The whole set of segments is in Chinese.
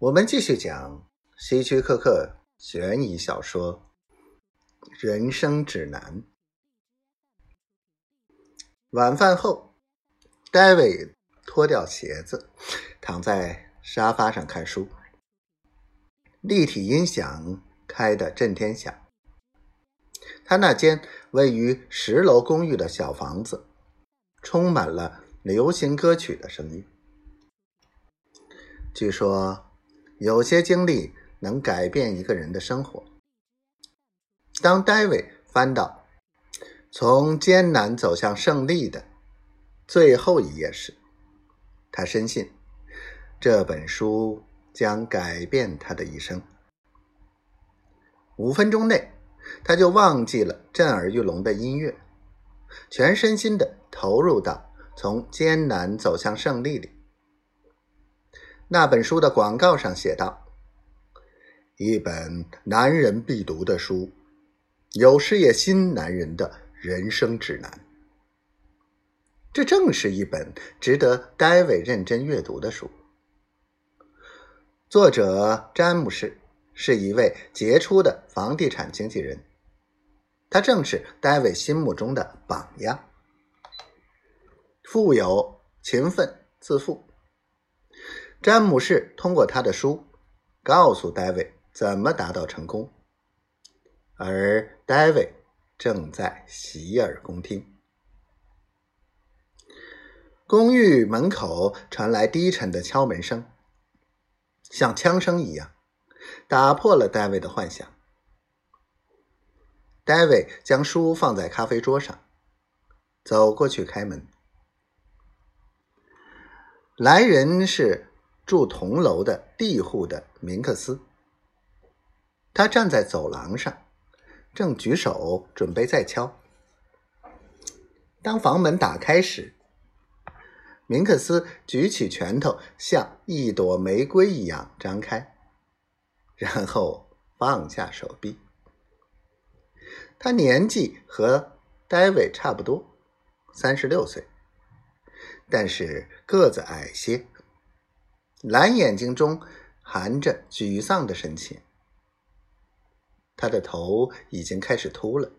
我们继续讲希区柯克悬疑小说《人生指南》。晚饭后，戴维脱掉鞋子，躺在沙发上看书。立体音响开得震天响。他那间位于十楼公寓的小房子，充满了流行歌曲的声音。据说。有些经历能改变一个人的生活。当戴维翻到从艰难走向胜利的最后一页时，他深信这本书将改变他的一生。五分钟内，他就忘记了震耳欲聋的音乐，全身心的投入到从艰难走向胜利里。那本书的广告上写道：“一本男人必读的书，有事业心男人的人生指南。”这正是一本值得戴维认真阅读的书。作者詹姆士是一位杰出的房地产经纪人，他正是戴维心目中的榜样：富有、勤奋、自负。詹姆士通过他的书，告诉戴维怎么达到成功，而戴维正在洗耳恭听。公寓门口传来低沉的敲门声，像枪声一样，打破了戴维的幻想。戴维将书放在咖啡桌上，走过去开门。来人是。住同楼的地户的明克斯，他站在走廊上，正举手准备再敲。当房门打开时，明克斯举起拳头，像一朵玫瑰一样张开，然后放下手臂。他年纪和戴维差不多，三十六岁，但是个子矮些。蓝眼睛中含着沮丧的神情，他的头已经开始秃了，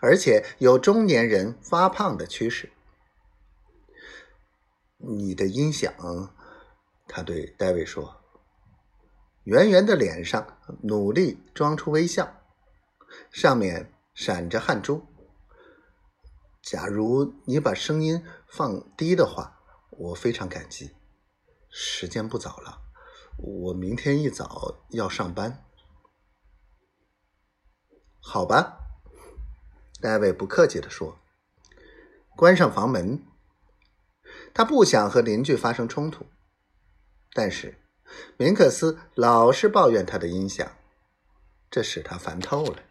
而且有中年人发胖的趋势。你的音响，他对戴维说。圆圆的脸上努力装出微笑，上面闪着汗珠。假如你把声音放低的话，我非常感激。时间不早了，我明天一早要上班。好吧，戴维不客气的说，关上房门。他不想和邻居发生冲突，但是明克斯老是抱怨他的音响，这使他烦透了。